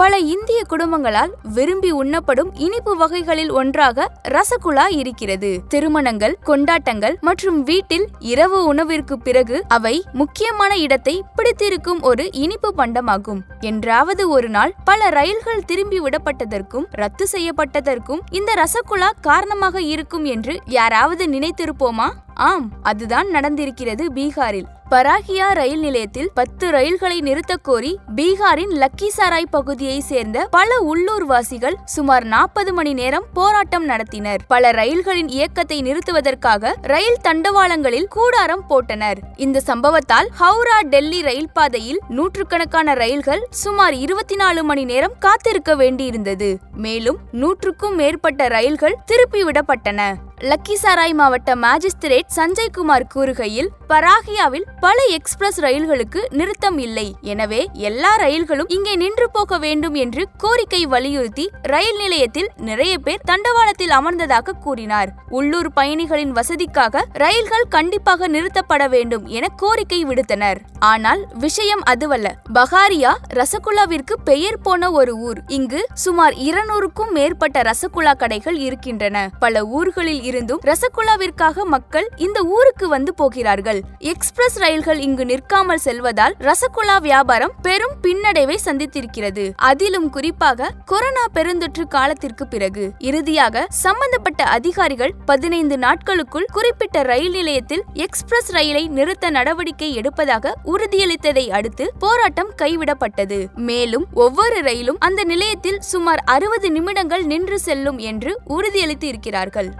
பல இந்திய குடும்பங்களால் விரும்பி உண்ணப்படும் இனிப்பு வகைகளில் ஒன்றாக ரசகுல்லா இருக்கிறது. திருமணங்கள் கொண்டாட்டங்கள் மற்றும் வீட்டில் இரவு உணவிற்கு பிறகு அவை முக்கியமான இடத்தை பிடித்திருக்கும் ஒரு இனிப்பு பண்டமாகும். என்றாவது ஒரு நாள் பல ரயில்கள் திரும்பி விடப்பட்டதற்கும் ரத்து செய்யப்பட்டதற்கும் இந்த ரசகுல்லா காரணமாக இருக்கும் என்று யாராவது நினைத்திருப்போமா? ஆம் அதுதான் நடந்திருக்கிறது பீகாரில். பராகியா ரயில் நிலையத்தில் பத்து ரயில்களை நிறுத்த கோரி பீகாரின் லக்கிசாராய் பகுதியை சேர்ந்த பல உள்ளூர்வாசிகள் சுமார் நாற்பது மணி நேரம் போராட்டம் நடத்தினர். பல ரயில்களின் இயக்கத்தை நிறுத்துவதற்காக ரயில் தண்டவாளங்களில் கூடாரம் போட்டனர். இந்த சம்பவத்தால் ஹவுரா டெல்லி ரயில் பாதையில் நூற்றுக்கணக்கான ரயில்கள் சுமார் இருபத்தி நாலு மணி நேரம் காத்திருக்க வேண்டியிருந்தது. மேலும் நூற்றுக்கும் மேற்பட்ட ரயில்கள் திருப்பி விடப்பட்டன லக்கிசாராய் மாவட்ட மாஜிஸ்திரேட் சஞ்சய் குமார் கூறுகையில் பராகியாவில் பல எக்ஸ்பிரஸ் ரயில்களுக்கு நிறுத்தம் இல்லை. எனவே எல்லா ரயில்களும் இங்கே நின்று போக வேண்டும் என்று கோரிக்கை வலியுறுத்தி ரயில் நிலையத்தில் நிறைய பேர் தண்டவாளத்தில் அமர்ந்ததாக கூறினார். உள்ளூர் பயணிகளின் வசதிக்காக ரயில்கள் கண்டிப்பாக நிறுத்தப்பட வேண்டும் என கோரிக்கை விடுத்தனர். ஆனால் விஷயம் அதுவல்ல. பகாரியா ரசகுல்லாவிற்கு பெயர் போன ஒரு ஊர். இங்கு சுமார் இருநூறுக்கும் மேற்பட்ட ரசகுல்லா கடைகள் இருக்கின்றன. பல ஊர்களில் இருந்தும் ரசகுல்லாவிற்காக மக்கள் இந்த ஊருக்கு வந்து போகிறார்கள். எக்ஸ்பிரஸ் ரயில்கள் இங்கு நிற்காமல் செல்வதால் ரசகுல்லா வியாபாரம் பெரும் பின்னடைவை சந்தித்திருக்கிறது. அதிலும் குறிப்பாக கொரோனா பெருந்தொற்று காலத்திற்கு பிறகு. இறுதியாக சம்பந்தப்பட்ட அதிகாரிகள் பதினைந்து நாட்களுக்குள் குறிப்பிட்ட ரயில் நிலையத்தில் எக்ஸ்பிரஸ் ரயிலை நிறுத்த நடவடிக்கை எடுப்பதாக உறுதியளித்ததை அடுத்து போராட்டம் கைவிடப்பட்டது. மேலும் ஒவ்வொரு ரயிலும் அந்த நிலையத்தில் சுமார் அறுபது நிமிடங்கள் நின்று செல்லும் என்று உறுதியளித்து இருக்கிறார்கள்